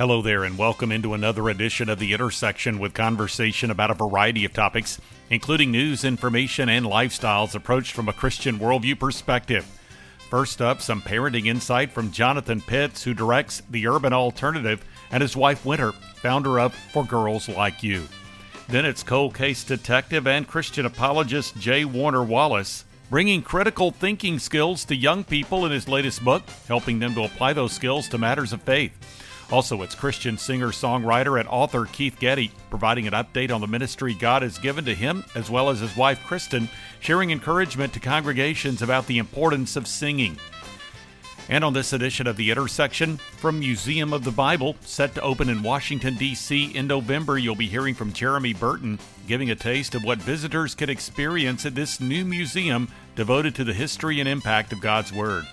Hello there, and welcome into another edition of The Intersection with conversation about a variety of topics, including news, information, and lifestyles approached from a Christian worldview perspective. First up, some parenting insight from Jonathan Pitts, who directs The Urban Alternative, and his wife Winter, founder of For Girls Like You. Then it's cold case detective and Christian apologist Jay Warner Wallace, bringing critical thinking skills to young people in his latest book, helping them to apply those skills to matters of faith. Also, it's Christian singer, songwriter, and author Keith Getty providing an update on the ministry God has given to him, as well as his wife Kristyn, sharing encouragement to congregations about the importance of singing. And on this edition of The Intersection, from Museum of the Bible, set to open in Washington, D.C. in November, you'll be hearing from Jeremy Burton, giving a taste of what visitors can experience at this new museum devoted to the history and impact of God's Word.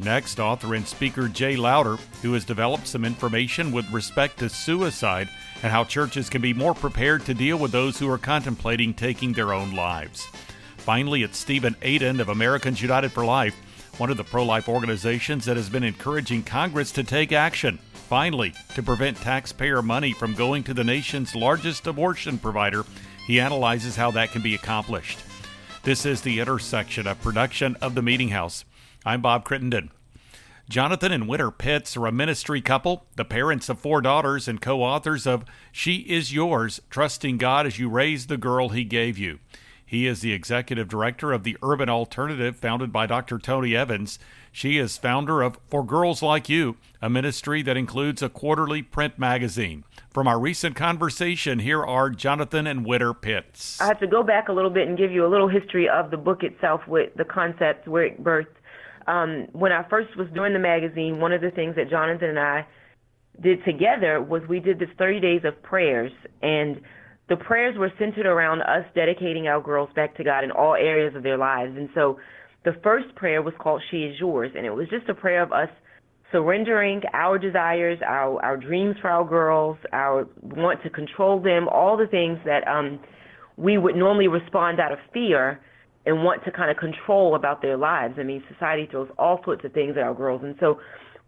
Next, author and speaker Jay Lowder, who has developed some information with respect to suicide and how churches can be more prepared to deal with those who are contemplating taking their own lives. Finally, it's Stephen Aden of Americans United for Life, one of the pro life organizations that has been encouraging Congress to take action, finally, to prevent taxpayer money from going to the nation's largest abortion provider. He analyzes how that can be accomplished. This is the intersection of production of the Meeting House. I'm Bob Crittenden. Jonathan and Winter Pitts are a ministry couple, the parents of four daughters and co authors of She Is Yours Trusting God as You Raise the Girl He Gave You. He is the executive director of the Urban Alternative, founded by Dr. Tony Evans. She is founder of For Girls Like You, a ministry that includes a quarterly print magazine. From our recent conversation, here are Jonathan and Winter Pitts. I have to go back a little bit and give you a little history of the book itself with the concept where it birthed um, when I first was doing the magazine, one of the things that Jonathan and I did together was we did this 30 days of prayers, and the prayers were centered around us dedicating our girls back to God in all areas of their lives. And so the first prayer was called She Is Yours, and it was just a prayer of us surrendering our desires, our, our dreams for our girls, our want to control them, all the things that um, we would normally respond out of fear and want to kind of control about their lives. I mean, society throws all sorts of things at our girls, and so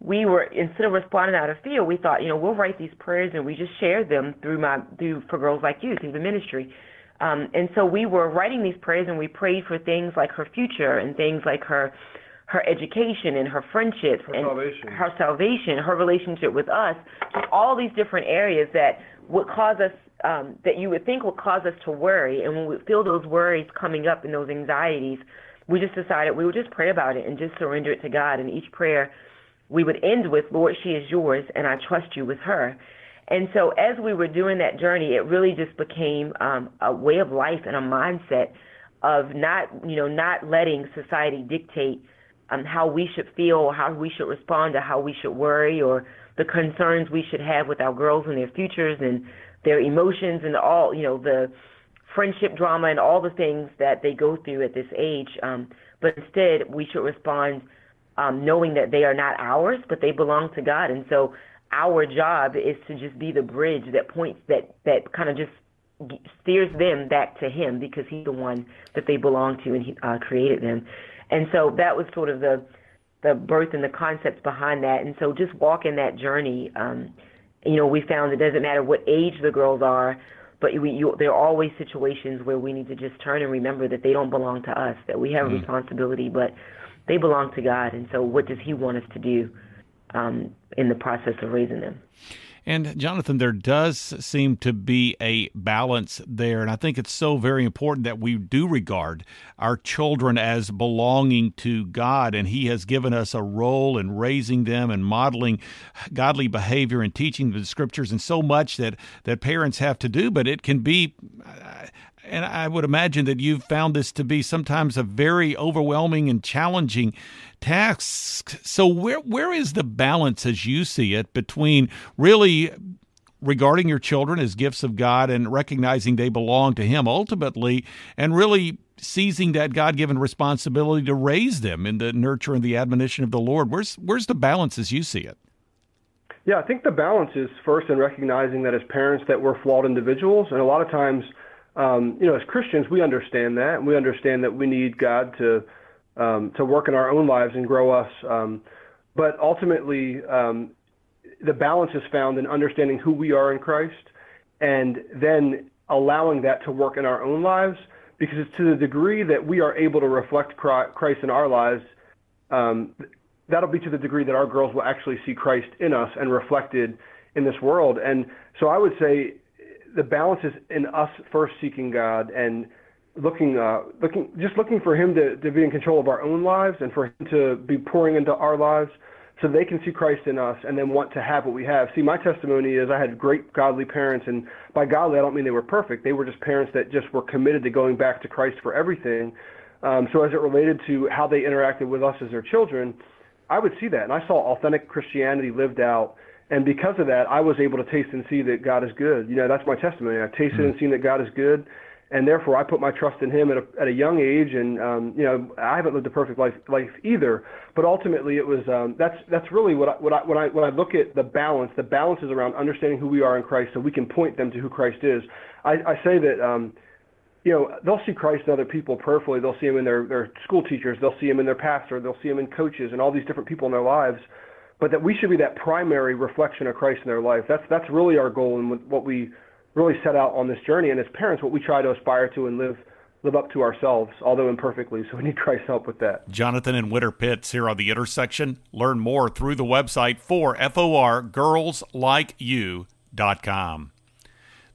we were instead of responding out of fear, we thought, you know, we'll write these prayers and we just share them through my through for girls like you through the ministry. Um, and so we were writing these prayers and we prayed for things like her future and things like her her education and her friendships her and salvation. her salvation, her relationship with us, all these different areas that would cause us um, that you would think would cause us to worry. And when we feel those worries coming up and those anxieties, we just decided we would just pray about it and just surrender it to God. And each prayer we would end with, Lord, she is yours, and I trust you with her. And so as we were doing that journey, it really just became um, a way of life and a mindset of not, you know, not letting society dictate um, how we should feel or how we should respond to how we should worry or the concerns we should have with our girls and their futures and their emotions and all you know the friendship drama and all the things that they go through at this age. Um, but instead, we should respond um, knowing that they are not ours, but they belong to God. And so, our job is to just be the bridge that points that that kind of just steers them back to Him because He's the one that they belong to and He uh, created them. And so that was sort of the the birth and the concepts behind that. And so, just walking that journey. Um, you know, we found it doesn't matter what age the girls are, but we, you, there are always situations where we need to just turn and remember that they don't belong to us, that we have mm-hmm. a responsibility, but they belong to God. And so, what does He want us to do um, in the process of raising them? And Jonathan, there does seem to be a balance there. And I think it's so very important that we do regard our children as belonging to God. And He has given us a role in raising them and modeling godly behavior and teaching the scriptures and so much that, that parents have to do. But it can be and I would imagine that you've found this to be sometimes a very overwhelming and challenging task. So where where is the balance as you see it between really regarding your children as gifts of God and recognizing they belong to him ultimately and really seizing that God-given responsibility to raise them in the nurture and the admonition of the Lord. Where's where's the balance as you see it? Yeah, I think the balance is first in recognizing that as parents that we're flawed individuals and a lot of times um, you know, as Christians, we understand that, and we understand that we need God to um, to work in our own lives and grow us. Um, but ultimately, um, the balance is found in understanding who we are in Christ and then allowing that to work in our own lives because it's to the degree that we are able to reflect Christ in our lives, um, that'll be to the degree that our girls will actually see Christ in us and reflected in this world. And so I would say the balance is in us first seeking God and looking, uh, looking, just looking for Him to, to be in control of our own lives and for Him to be pouring into our lives so they can see Christ in us and then want to have what we have. See, my testimony is I had great godly parents, and by godly, I don't mean they were perfect. They were just parents that just were committed to going back to Christ for everything. Um, so, as it related to how they interacted with us as their children, I would see that, and I saw authentic Christianity lived out. And because of that, I was able to taste and see that God is good. You know, that's my testimony. I've tasted mm-hmm. and seen that God is good and therefore I put my trust in Him at a, at a young age. And um, you know, I haven't lived a perfect life life either, but ultimately it was um, that's that's really what I, what I when I when I look at the balance. The balance is around understanding who we are in Christ, so we can point them to who Christ is. I, I say that. Um, you know, they'll see Christ in other people prayerfully. They'll see him in their, their school teachers. They'll see him in their pastor. They'll see him in coaches and all these different people in their lives. But that we should be that primary reflection of Christ in their life. That's that's really our goal and what we really set out on this journey. And as parents, what we try to aspire to and live live up to ourselves, although imperfectly. So we need Christ's help with that. Jonathan and Winter Pitts here on the intersection. Learn more through the website for FOR girlslikeyou.com.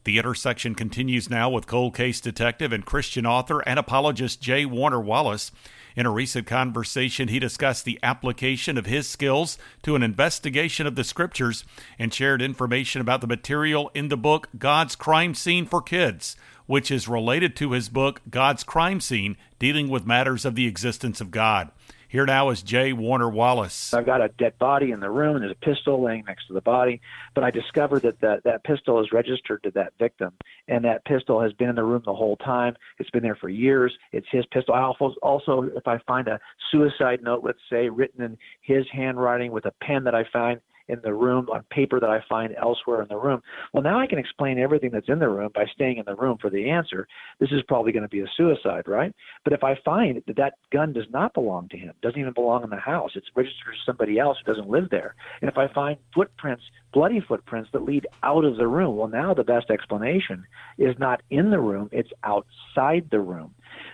The intersection continues now with cold case detective and Christian author and apologist Jay Warner Wallace. In a recent conversation, he discussed the application of his skills to an investigation of the scriptures and shared information about the material in the book God's Crime Scene for Kids, which is related to his book God's Crime Scene, dealing with matters of the existence of God. Here now is Jay Warner Wallace. I've got a dead body in the room, and there's a pistol laying next to the body. But I discovered that that, that pistol is registered to that victim, and that pistol has been in the room the whole time. It's been there for years. It's his pistol. I also, also if I find a suicide note, let's say, written in his handwriting with a pen that I find, in the room on paper that I find elsewhere in the room. Well, now I can explain everything that's in the room by staying in the room for the answer. This is probably going to be a suicide, right? But if I find that that gun does not belong to him, doesn't even belong in the house, it's registered to somebody else who doesn't live there, and if I find footprints, bloody footprints that lead out of the room, well, now the best explanation is not in the room, it's outside the room.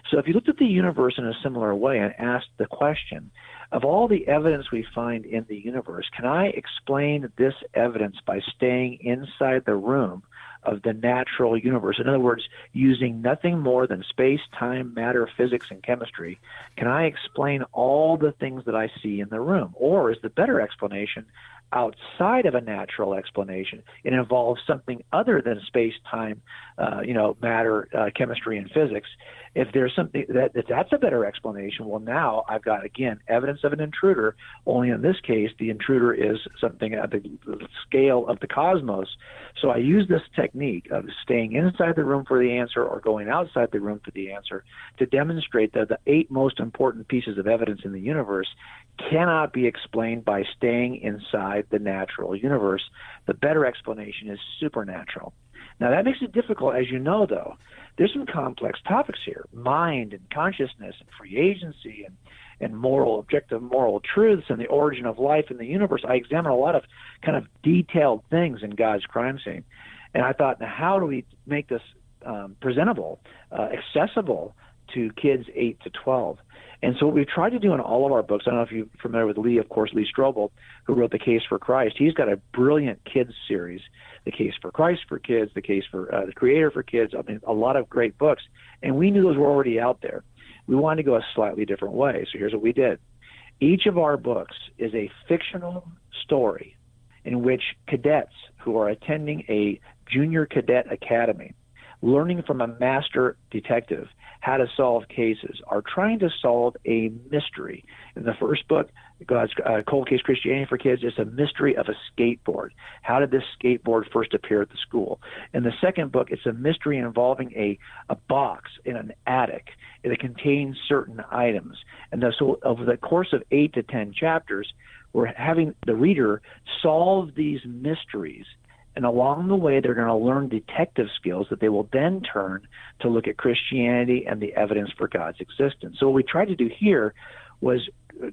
So if you looked at the universe in a similar way and asked the question, of all the evidence we find in the universe, can I explain this evidence by staying inside the room of the natural universe? In other words, using nothing more than space, time, matter, physics, and chemistry. Can I explain all the things that I see in the room? Or is the better explanation outside of a natural explanation. It involves something other than space, time, uh, you know, matter, uh, chemistry, and physics. If there's something that if that's a better explanation, well, now I've got again evidence of an intruder. Only in this case, the intruder is something at the scale of the cosmos. So I use this technique of staying inside the room for the answer or going outside the room for the answer to demonstrate that the eight most important pieces of evidence in the universe cannot be explained by staying inside the natural universe. The better explanation is supernatural. Now, that makes it difficult, as you know, though. There's some complex topics here mind and consciousness and free agency and, and moral, objective moral truths and the origin of life in the universe. I examine a lot of kind of detailed things in God's crime scene. And I thought, now, how do we make this um, presentable, uh, accessible to kids 8 to 12? And so what we've tried to do in all of our books, I don't know if you're familiar with Lee, of course, Lee Strobel, who wrote The Case for Christ. He's got a brilliant kids series, The Case for Christ for Kids, The Case for uh, the Creator for Kids. I mean, a lot of great books. And we knew those were already out there. We wanted to go a slightly different way. So here's what we did. Each of our books is a fictional story in which cadets who are attending a junior cadet academy, learning from a master detective, how to solve cases, are trying to solve a mystery. In the first book, God's uh, Cold Case Christianity for Kids, it's a mystery of a skateboard. How did this skateboard first appear at the school? In the second book, it's a mystery involving a, a box in an attic that contains certain items. And so, over the course of eight to ten chapters, we're having the reader solve these mysteries and along the way, they're going to learn detective skills that they will then turn to look at Christianity and the evidence for God's existence. So, what we tried to do here was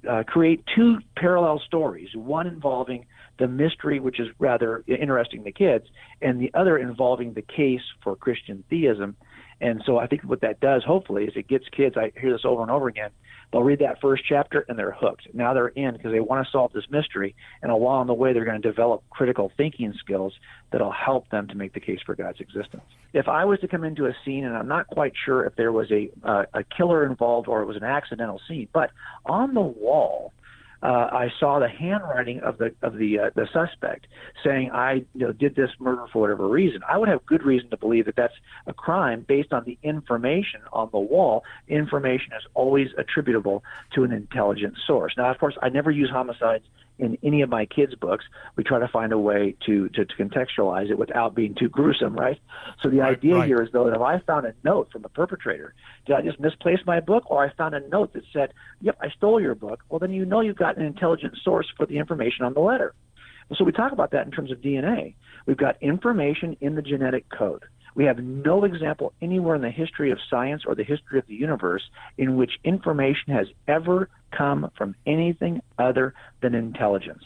uh, create two parallel stories one involving the mystery, which is rather interesting to kids, and the other involving the case for Christian theism. And so I think what that does, hopefully, is it gets kids. I hear this over and over again. They'll read that first chapter and they're hooked. Now they're in because they want to solve this mystery. And along the way, they're going to develop critical thinking skills that'll help them to make the case for God's existence. If I was to come into a scene, and I'm not quite sure if there was a uh, a killer involved or it was an accidental scene, but on the wall uh, I saw the handwriting of the of the uh, the suspect saying I you know did this murder for whatever reason. I would have good reason to believe that that's a crime based on the information on the wall. Information is always attributable to an intelligent source. Now, of course, I never use homicides in any of my kids' books. We try to find a way to, to, to contextualize it without being too gruesome, right? So the right, idea right. here is though that if I found a note from the perpetrator, did I just misplace my book, or I found a note that said, "Yep, I stole your book"? Well, then you know you've got an intelligent source for the information on the letter. So we talk about that in terms of DNA. We've got information in the genetic code. We have no example anywhere in the history of science or the history of the universe in which information has ever come from anything other than intelligence.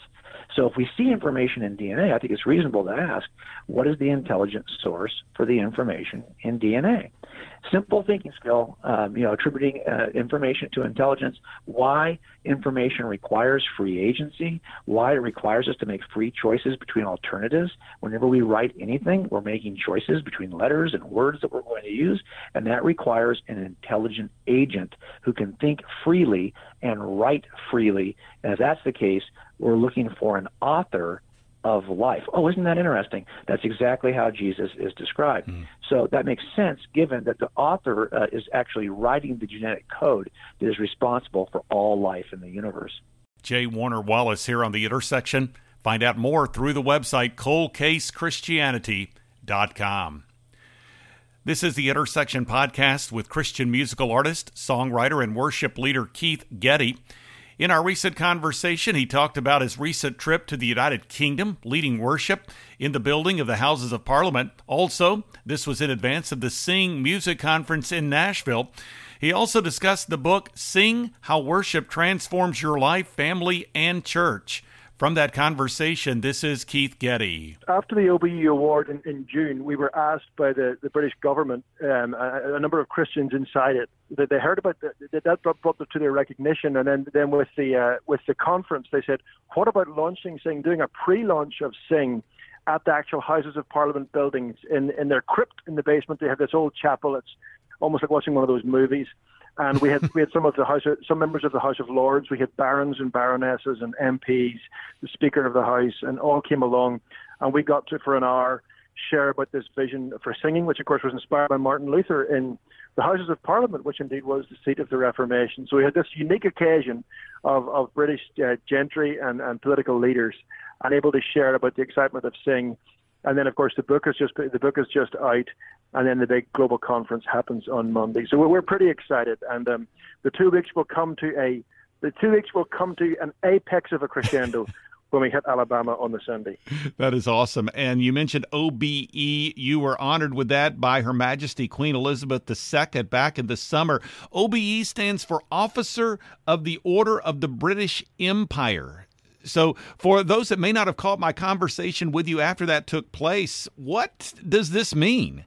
So if we see information in DNA, I think it's reasonable to ask, what is the intelligent source for the information in DNA? Simple thinking skill, um, you know, attributing uh, information to intelligence, why information requires free agency, why it requires us to make free choices between alternatives. Whenever we write anything, we're making choices between letters and words that we're going to use, and that requires an intelligent agent who can think freely and write freely. And if that's the case, we're looking for an author of life. Oh, isn't that interesting? That's exactly how Jesus is described. Mm. So that makes sense given that the author uh, is actually writing the genetic code that is responsible for all life in the universe. Jay Warner Wallace here on The Intersection. Find out more through the website coldcasechristianity.com. This is the Intersection podcast with Christian musical artist, songwriter, and worship leader Keith Getty. In our recent conversation, he talked about his recent trip to the United Kingdom, leading worship in the building of the Houses of Parliament. Also, this was in advance of the Sing Music Conference in Nashville. He also discussed the book Sing How Worship Transforms Your Life, Family, and Church. From that conversation, this is Keith Getty. After the OBE award in, in June, we were asked by the, the British government, um, a, a, number of Christians inside it, that they heard about the, that that brought them to their recognition, and then then with the uh, with the conference, they said, "What about launching Sing, doing a pre-launch of Sing?" At the actual Houses of Parliament buildings, in in their crypt in the basement, they have this old chapel. It's almost like watching one of those movies and we had we had some of the house some members of the House of Lords. We had barons and baronesses and MPs, the Speaker of the House, and all came along, and we got to for an hour share about this vision for singing, which of course was inspired by Martin Luther in the Houses of Parliament, which indeed was the seat of the Reformation. So we had this unique occasion of of British uh, gentry and, and political leaders unable to share about the excitement of sing and then, of course, the book is just the book is just out, and then the big global conference happens on Monday. So we're pretty excited, and um, the two weeks will come to a the two weeks will come to an apex of a crescendo. when we hit Alabama on the Sunday. That is awesome. And you mentioned OBE. You were honored with that by Her Majesty Queen Elizabeth II back in the summer. OBE stands for Officer of the Order of the British Empire. So, for those that may not have caught my conversation with you after that took place, what does this mean?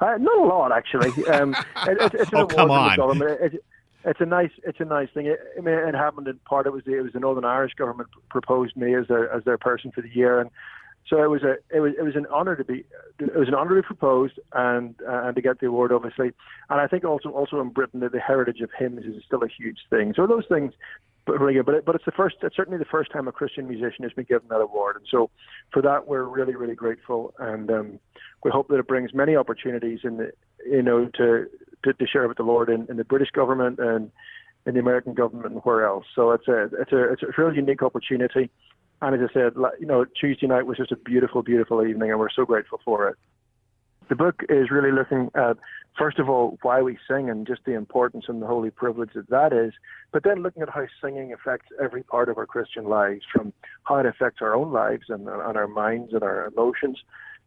Uh, not a lot, actually. Um, it, it's oh, come on. It, it's a nice, it's a nice thing. It, I mean, it happened in part. It was the, it was the Northern Irish government proposed me as their as their person for the year, and so it was a it was it was an honor to be it was an honor to be proposed and uh, and to get the award, obviously. And I think also also in Britain that the heritage of hymns is still a huge thing. So those things good. But it, but it's the first, it's certainly the first time a Christian musician has been given that award, and so for that we're really really grateful, and um, we hope that it brings many opportunities in you know to to, to share with the Lord in, in the British government and in the American government and where else. So it's a it's a it's a really unique opportunity, and as I said, you know Tuesday night was just a beautiful beautiful evening, and we're so grateful for it. The book is really looking at, first of all, why we sing and just the importance and the holy privilege that that is, but then looking at how singing affects every part of our Christian lives, from how it affects our own lives and, and our minds and our emotions,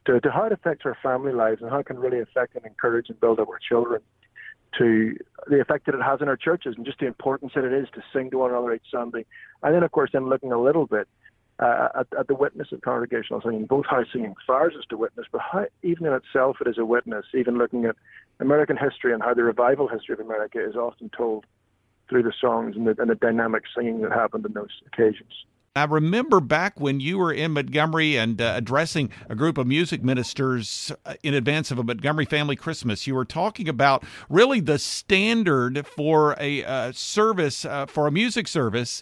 to, to how it affects our family lives and how it can really affect and encourage and build up our children, to the effect that it has in our churches and just the importance that it is to sing to one another each Sunday. And then, of course, then looking a little bit uh, at, at, the witness of congregational singing, both how singing fires us to witness, but how even in itself it is a witness, even looking at American history and how the revival history of America is often told through the songs and the, and the dynamic singing that happened on those occasions. I remember back when you were in Montgomery and uh, addressing a group of music ministers uh, in advance of a Montgomery family Christmas, you were talking about really the standard for a uh, service, uh, for a music service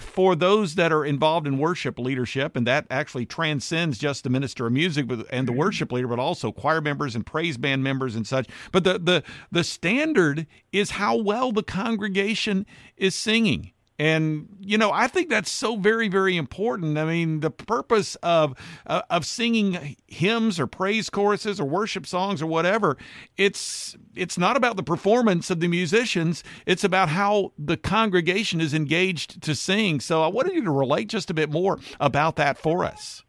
for those that are involved in worship leadership, and that actually transcends just the minister of music and the mm-hmm. worship leader, but also choir members and praise band members and such. But the the the standard is how well the congregation is singing. And you know, I think that's so very, very important. I mean, the purpose of uh, of singing hymns or praise choruses or worship songs or whatever, it's it's not about the performance of the musicians. It's about how the congregation is engaged to sing. So I wanted you to relate just a bit more about that for us.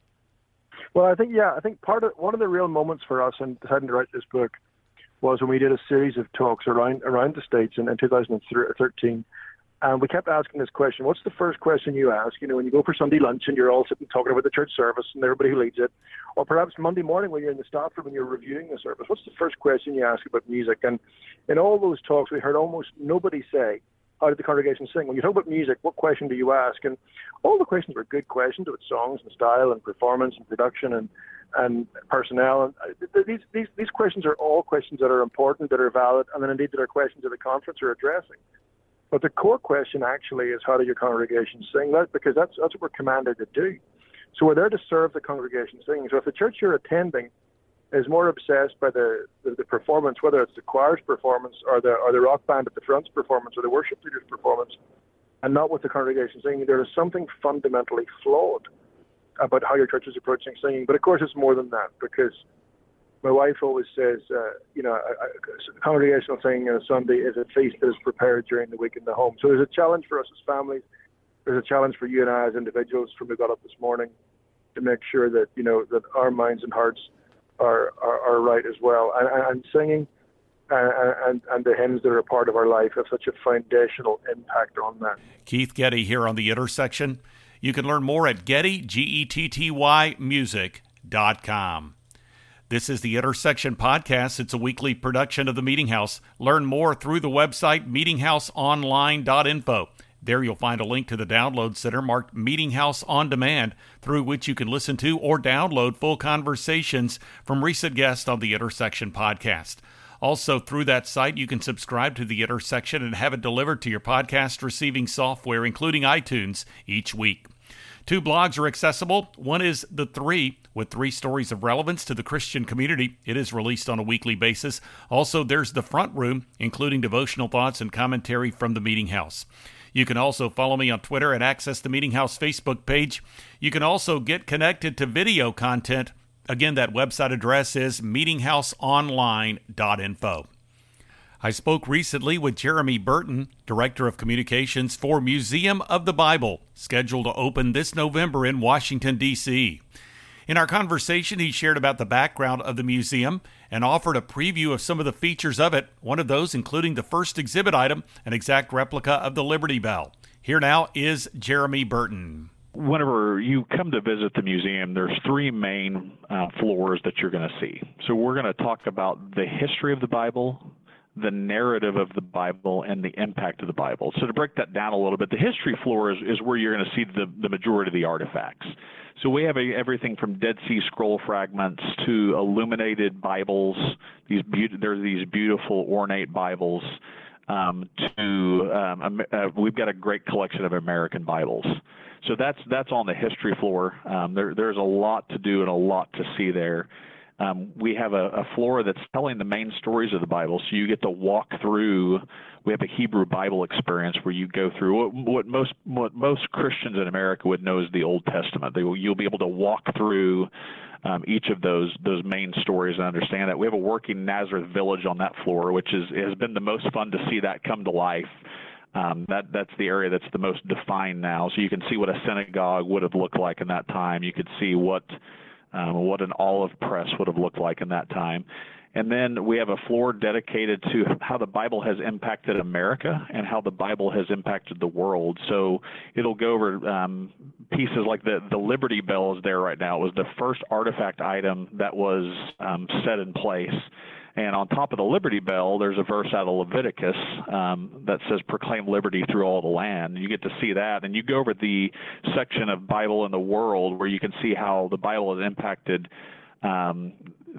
Well, I think yeah, I think part of one of the real moments for us in deciding to write this book was when we did a series of talks around around the states in, in 2013 and we kept asking this question what's the first question you ask? You know, when you go for Sunday lunch and you're all sitting talking about the church service and everybody who leads it, or perhaps Monday morning when you're in the staff room and you're reviewing the service, what's the first question you ask about music? And in all those talks, we heard almost nobody say, How did the congregation sing? When you talk about music, what question do you ask? And all the questions were good questions about songs and style and performance and production and and personnel. And uh, these, these, these questions are all questions that are important, that are valid, and then indeed that are questions that the conference are addressing. But the core question actually is how do your congregation sing? That because that's that's what we're commanded to do. So we're there to serve the congregation singing. So if the church you're attending is more obsessed by the, the, the, performance, whether it's the choir's performance or the or the rock band at the front's performance or the worship leader's performance, and not what the congregation singing, there is something fundamentally flawed about how your church is approaching singing. But of course, it's more than that because my wife always says, uh, you know, a, a congregational singing on a Sunday is a feast that is prepared during the week in the home. So there's a challenge for us as families. There's a challenge for you and I as individuals from we got up this morning to make sure that you know that our minds and hearts are are, are right as well. And, and singing and, and, and the hymns that are a part of our life have such a foundational impact on that. Keith Getty here on the intersection. You can learn more at Getty G E T T Y Music.com. This is the Intersection Podcast. It's a weekly production of the Meeting House. Learn more through the website meetinghouseonline.info. There you'll find a link to the download center marked Meeting House on Demand, through which you can listen to or download full conversations from recent guests on the Intersection Podcast. Also, through that site, you can subscribe to the Intersection and have it delivered to your podcast receiving software, including iTunes, each week. Two blogs are accessible. One is The Three, with three stories of relevance to the Christian community. It is released on a weekly basis. Also, there's The Front Room, including devotional thoughts and commentary from the Meeting House. You can also follow me on Twitter and access the Meeting House Facebook page. You can also get connected to video content. Again, that website address is meetinghouseonline.info. I spoke recently with Jeremy Burton, Director of Communications for Museum of the Bible, scheduled to open this November in Washington, D.C. In our conversation, he shared about the background of the museum and offered a preview of some of the features of it, one of those including the first exhibit item, an exact replica of the Liberty Bell. Here now is Jeremy Burton whenever you come to visit the museum, there's three main uh, floors that you're going to see. So we're going to talk about the history of the Bible, the narrative of the Bible and the impact of the Bible. So to break that down a little bit, the history floor is, is where you're going to see the, the majority of the artifacts. So we have a, everything from Dead Sea Scroll fragments to illuminated Bibles. These be- there's these beautiful ornate Bibles. Um, to um, uh, we've got a great collection of American Bibles. So that's that's on the history floor. Um, there, there's a lot to do and a lot to see there. Um, we have a, a floor that's telling the main stories of the Bible, so you get to walk through. We have a Hebrew Bible experience where you go through what, what most what most Christians in America would know as the Old Testament. They you'll be able to walk through um, each of those those main stories and understand that. We have a working Nazareth village on that floor, which is has been the most fun to see that come to life. Um, that that's the area that's the most defined now. So you can see what a synagogue would have looked like in that time. You could see what um, what an olive press would have looked like in that time. And then we have a floor dedicated to how the Bible has impacted America and how the Bible has impacted the world. So it'll go over um, pieces like the, the Liberty Bell is there right now. It was the first artifact item that was um, set in place. And on top of the Liberty Bell, there's a verse out of Leviticus um, that says, Proclaim liberty through all the land. You get to see that. And you go over the section of Bible in the world where you can see how the Bible has impacted um,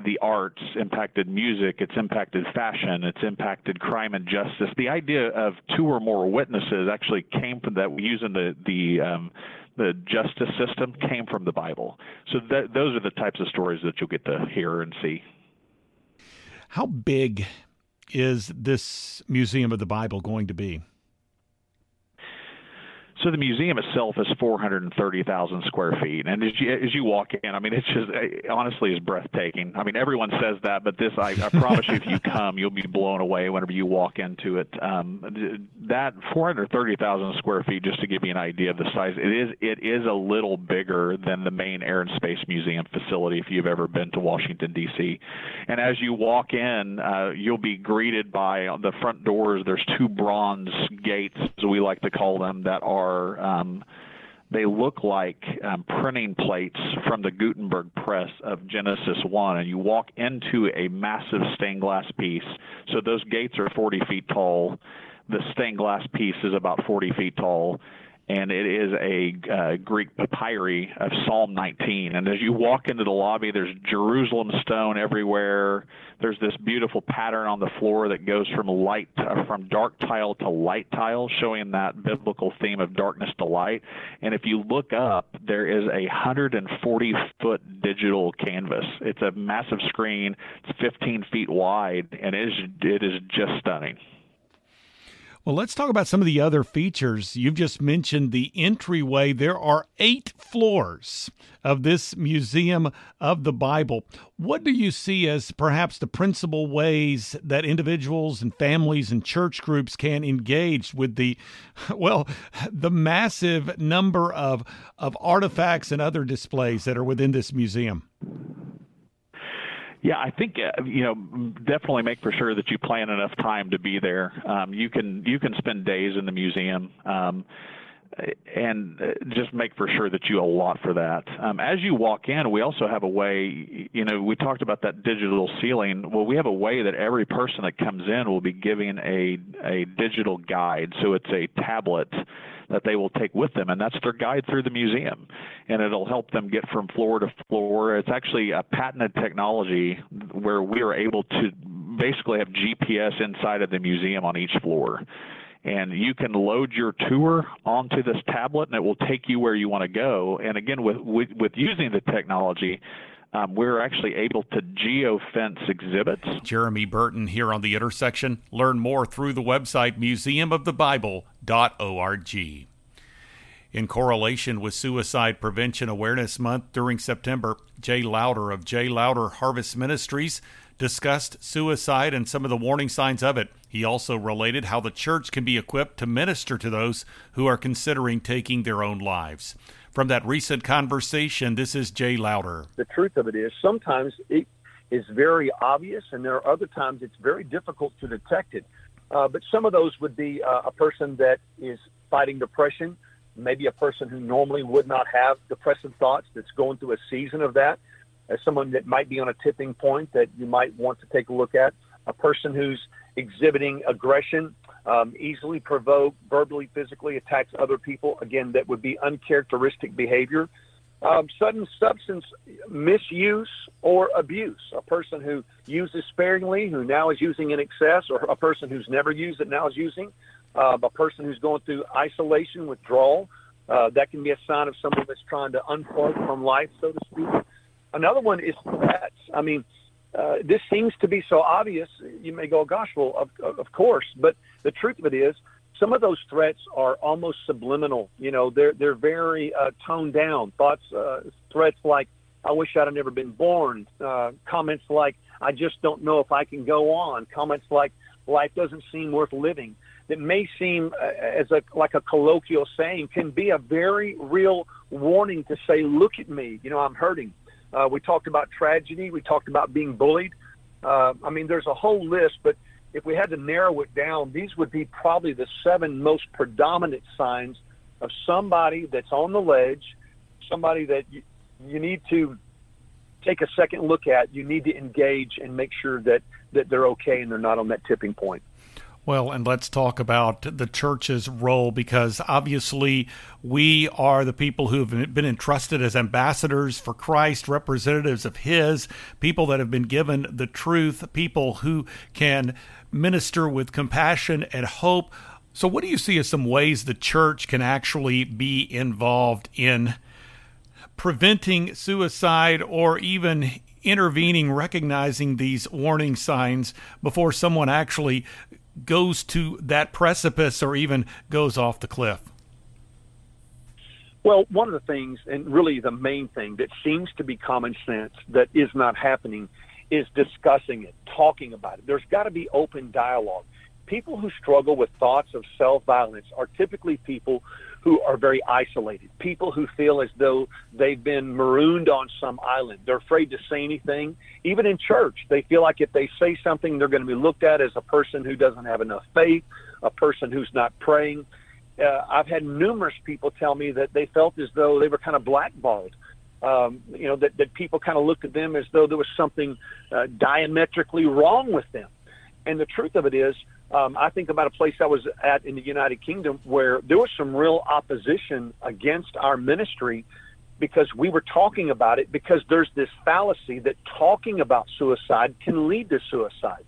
the arts, impacted music, it's impacted fashion, it's impacted crime and justice. The idea of two or more witnesses actually came from that we use in the the um, the justice system came from the Bible. So that, those are the types of stories that you'll get to hear and see. How big is this Museum of the Bible going to be? So the museum itself is 430,000 square feet, and as you, as you walk in, I mean, it's just honestly is breathtaking. I mean, everyone says that, but this, I, I promise you, if you come, you'll be blown away whenever you walk into it. Um, that 430,000 square feet, just to give you an idea of the size, it is it is a little bigger than the main Air and Space Museum facility if you've ever been to Washington D.C. And as you walk in, uh, you'll be greeted by the front doors. There's two bronze gates, as we like to call them, that are are um, they look like um, printing plates from the Gutenberg press of Genesis 1, and you walk into a massive stained glass piece. So those gates are 40 feet tall. The stained glass piece is about 40 feet tall and it is a uh, Greek papyri of Psalm 19. And as you walk into the lobby, there's Jerusalem stone everywhere. There's this beautiful pattern on the floor that goes from light uh, from dark tile to light tile, showing that biblical theme of darkness to light. And if you look up, there is a 140 foot digital canvas. It's a massive screen. It's 15 feet wide, and it is it is just stunning. Well, let's talk about some of the other features. You've just mentioned the entryway. There are eight floors of this Museum of the Bible. What do you see as perhaps the principal ways that individuals and families and church groups can engage with the, well, the massive number of, of artifacts and other displays that are within this museum? Yeah, I think uh, you know definitely make for sure that you plan enough time to be there. Um, you can you can spend days in the museum. Um, and uh, just make for sure that you allot for that. Um, as you walk in, we also have a way, you know, we talked about that digital ceiling. Well, we have a way that every person that comes in will be giving a, a digital guide. So it's a tablet that they will take with them, and that's their guide through the museum. And it'll help them get from floor to floor. It's actually a patented technology where we are able to basically have GPS inside of the museum on each floor and you can load your tour onto this tablet and it will take you where you want to go and again with with, with using the technology um, we're actually able to geo-fence exhibits. Jeremy Burton here on the intersection. Learn more through the website museumofthebible.org. In correlation with Suicide Prevention Awareness Month during September, Jay Lowder of Jay Lowder Harvest Ministries discussed suicide and some of the warning signs of it. He also related how the church can be equipped to minister to those who are considering taking their own lives. From that recent conversation, this is Jay Lowder. The truth of it is sometimes it is very obvious, and there are other times it's very difficult to detect it. Uh, but some of those would be uh, a person that is fighting depression, maybe a person who normally would not have depressive thoughts that's going through a season of that as someone that might be on a tipping point that you might want to take a look at, a person who's exhibiting aggression, um, easily provoke, verbally, physically attacks other people, again, that would be uncharacteristic behavior. Um, sudden substance misuse or abuse, a person who uses sparingly, who now is using in excess, or a person who's never used it now is using, uh, a person who's going through isolation, withdrawal. Uh, that can be a sign of someone that's trying to unplug from life, so to speak. Another one is threats. I mean, uh, this seems to be so obvious. You may go, "Gosh, well, of, of course," but the truth of it is, some of those threats are almost subliminal. You know, they're they're very uh, toned down. Thoughts, uh, threats like, "I wish I'd have never been born." Uh, comments like, "I just don't know if I can go on." Comments like, "Life doesn't seem worth living." That may seem uh, as a like a colloquial saying can be a very real warning to say, "Look at me. You know, I'm hurting." Uh, we talked about tragedy. We talked about being bullied. Uh, I mean, there's a whole list, but if we had to narrow it down, these would be probably the seven most predominant signs of somebody that's on the ledge, somebody that you, you need to take a second look at. You need to engage and make sure that, that they're okay and they're not on that tipping point. Well, and let's talk about the church's role because obviously we are the people who have been entrusted as ambassadors for Christ, representatives of His, people that have been given the truth, people who can minister with compassion and hope. So, what do you see as some ways the church can actually be involved in preventing suicide or even intervening, recognizing these warning signs before someone actually goes to that precipice or even goes off the cliff? Well, one of the things, and really the main thing that seems to be common sense that is not happening, is discussing it, talking about it. There's got to be open dialogue. People who struggle with thoughts of self violence are typically people who are very isolated, people who feel as though they've been marooned on some island. They're afraid to say anything. Even in church, they feel like if they say something, they're going to be looked at as a person who doesn't have enough faith, a person who's not praying. Uh, I've had numerous people tell me that they felt as though they were kind of blackballed. Um, you know, that, that people kind of looked at them as though there was something uh, diametrically wrong with them. And the truth of it is, um, I think about a place I was at in the United Kingdom where there was some real opposition against our ministry because we were talking about it because there's this fallacy that talking about suicide can lead to suicide.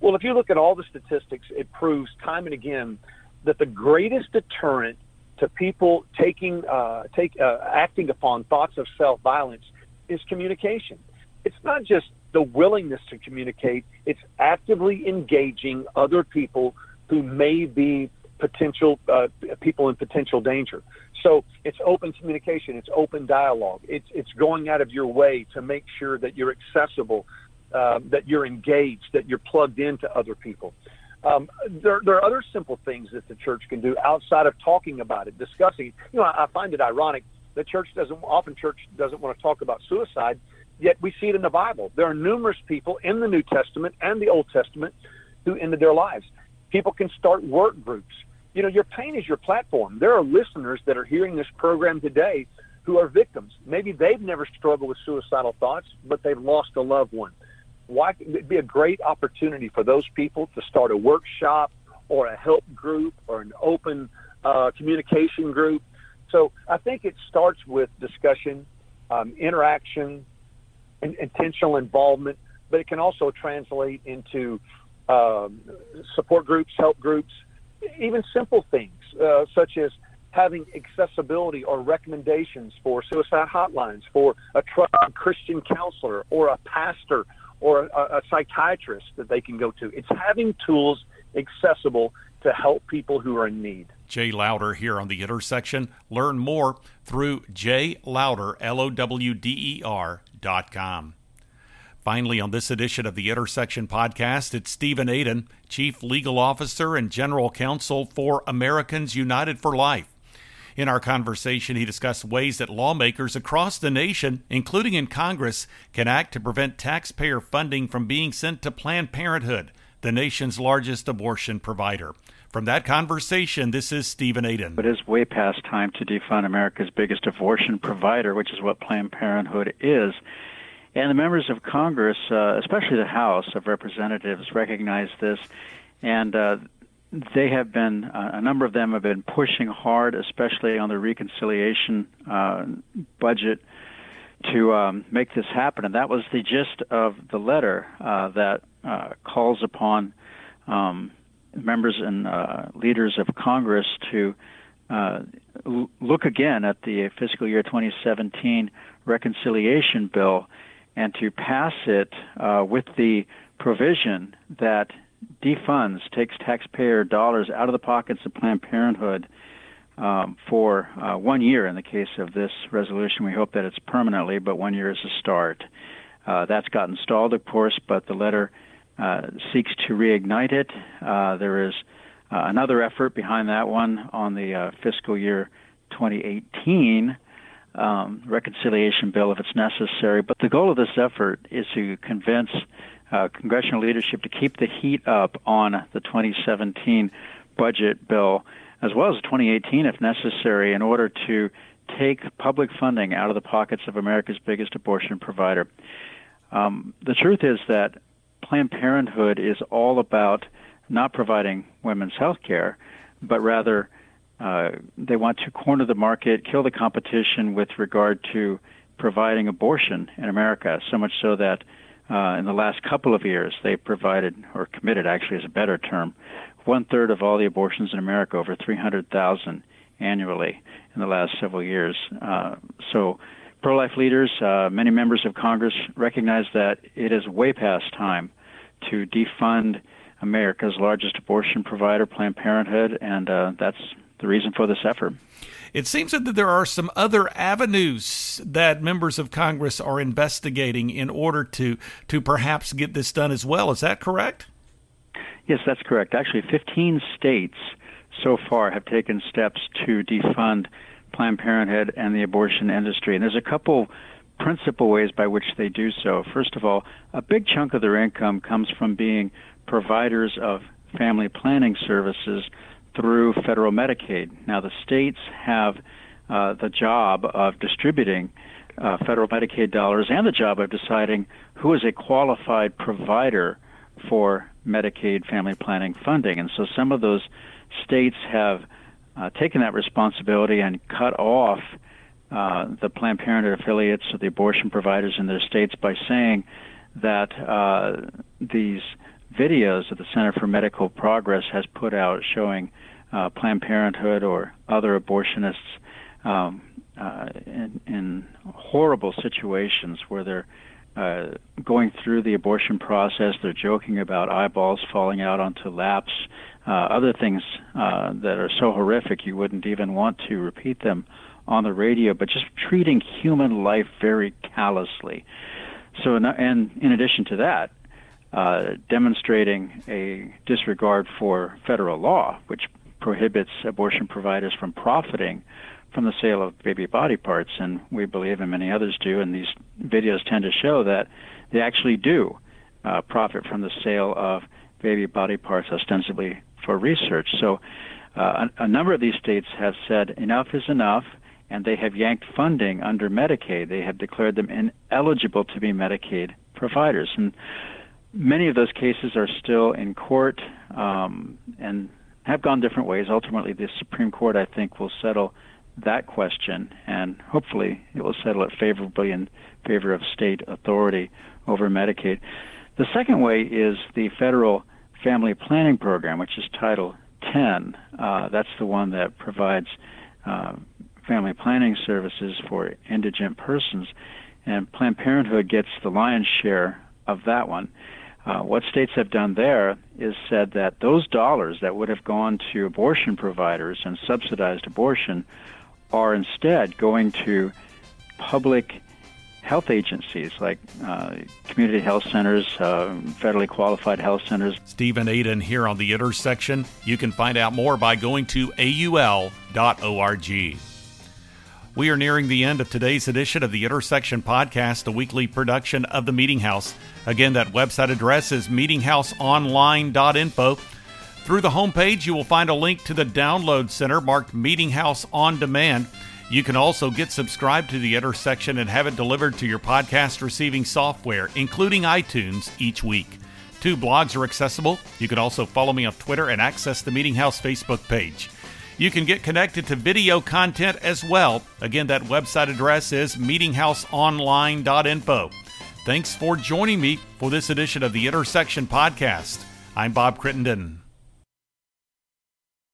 Well, if you look at all the statistics, it proves time and again that the greatest deterrent to people taking uh, take uh, acting upon thoughts of self violence is communication. It's not just the willingness to communicate, it's actively engaging other people who may be potential uh, people in potential danger. So it's open communication, it's open dialogue, it's it's going out of your way to make sure that you're accessible, uh, that you're engaged, that you're plugged into other people. Um, there, there are other simple things that the church can do outside of talking about it, discussing. You know, I, I find it ironic. The church doesn't often church doesn't want to talk about suicide Yet we see it in the Bible. There are numerous people in the New Testament and the Old Testament who ended their lives. People can start work groups. You know, your pain is your platform. There are listeners that are hearing this program today who are victims. Maybe they've never struggled with suicidal thoughts, but they've lost a loved one. Why it'd be a great opportunity for those people to start a workshop or a help group or an open uh, communication group. So I think it starts with discussion, um, interaction, intentional involvement, but it can also translate into um, support groups, help groups, even simple things uh, such as having accessibility or recommendations for suicide hotlines for a trusted Christian counselor or a pastor or a, a psychiatrist that they can go to. It's having tools accessible to help people who are in need. Jay Lowder here on the intersection. Learn more through J Lowder, L O W D E R com. Finally, on this edition of the Intersection Podcast, it's Stephen Aden, Chief Legal Officer and General Counsel for Americans United for Life. In our conversation, he discussed ways that lawmakers across the nation, including in Congress, can act to prevent taxpayer funding from being sent to Planned Parenthood, the nation's largest abortion provider. From that conversation, this is Stephen Aden. It is way past time to defund America's biggest abortion provider, which is what Planned Parenthood is. And the members of Congress, uh, especially the House of Representatives, recognize this, and uh, they have been uh, a number of them have been pushing hard, especially on the reconciliation uh, budget, to um, make this happen. And that was the gist of the letter uh, that uh, calls upon um, members and uh, leaders of Congress to uh, l- look again at the fiscal year 2017 reconciliation bill and to pass it uh, with the provision that defunds, takes taxpayer dollars out of the pockets of Planned Parenthood um, for uh, one year in the case of this resolution. We hope that it's permanently, but one year is a start. Uh, that's gotten stalled, of course, but the letter seeks to reignite it. Uh, there is uh, another effort behind that one on the fiscal year 2018 um, reconciliation bill if it's necessary. But the goal of this effort is to convince uh, congressional leadership to keep the heat up on the 2017 budget bill, as well as 2018 if necessary, in order to take public funding out of the pockets of America's biggest abortion provider. Um, the truth is that Planned Parenthood is all about not providing women's health care, but rather uh, they want to corner the market, kill the competition with regard to providing abortion in America, so much so that uh, in the last couple of years they provided, or committed actually is a better term, one third of all the abortions in America, over 300,000 annually in the last several years. Uh, so, pro life leaders, uh, many members of Congress recognize that it is way past time to defund America's largest abortion provider, Planned Parenthood, and uh, that's the reason for this effort. It seems that there are some other avenues that members of Congress are investigating in order to to perhaps get this done as well. Is that correct? Yes, that's correct. Actually, 15 states so far have taken steps to defund Planned Parenthood and the abortion industry. And there's a couple principal ways by which they do so. First of all, a big chunk of their income comes from being providers of family planning services through federal Medicaid. Now, the states have uh, the job of distributing uh, federal Medicaid dollars and the job of deciding who is a qualified provider for Medicaid family planning funding. And so some of those states have uh, taken that responsibility and cut off uh, the Planned Parenthood affiliates or the abortion providers in their states by saying that uh, these videos that the Center for Medical Progress has put out showing uh, Planned Parenthood or other abortionists um, uh, in, in, horrible situations where they're uh, going through the abortion process, they're joking about eyeballs falling out onto laps, uh, other things that are so horrific you wouldn't even want to repeat them on the radio, but just treating human life very callously. So, and in addition to that, uh, demonstrating a disregard for federal law, which prohibits abortion providers from profiting from the sale of baby body parts, and we believe, and many others do, and these videos tend to show that they actually do uh, profit from the sale of baby body parts, ostensibly for research. So, uh, a, a number of these states have said enough is enough and they have yanked funding under Medicaid. They have declared them ineligible to be Medicaid providers. And many of those cases are still in court um, and have gone different ways. Ultimately, the Supreme Court, I think, will settle that question, and hopefully it will settle it favorably in favor of state authority over Medicaid. The second way is the federal family planning program, which is Title 10. Uh, that's the one that provides uh, family planning services for indigent persons, and Planned Parenthood gets the lion's share of that one. Uh, what states have done there is said that those dollars that would have gone to abortion providers and subsidized abortion are instead going to public health agencies like uh, community health centers, uh, federally qualified health centers. Steven Aden here on The Intersection. You can find out more by going to aul.org. We are nearing the end of today's edition of the Intersection Podcast, a weekly production of the Meeting House. Again, that website address is meetinghouseonline.info. Through the homepage, you will find a link to the download center marked Meeting House on Demand. You can also get subscribed to the Intersection and have it delivered to your podcast receiving software, including iTunes, each week. Two blogs are accessible. You can also follow me on Twitter and access the Meeting House Facebook page. You can get connected to video content as well. Again, that website address is meetinghouseonline.info. Thanks for joining me for this edition of the Intersection Podcast. I'm Bob Crittenden.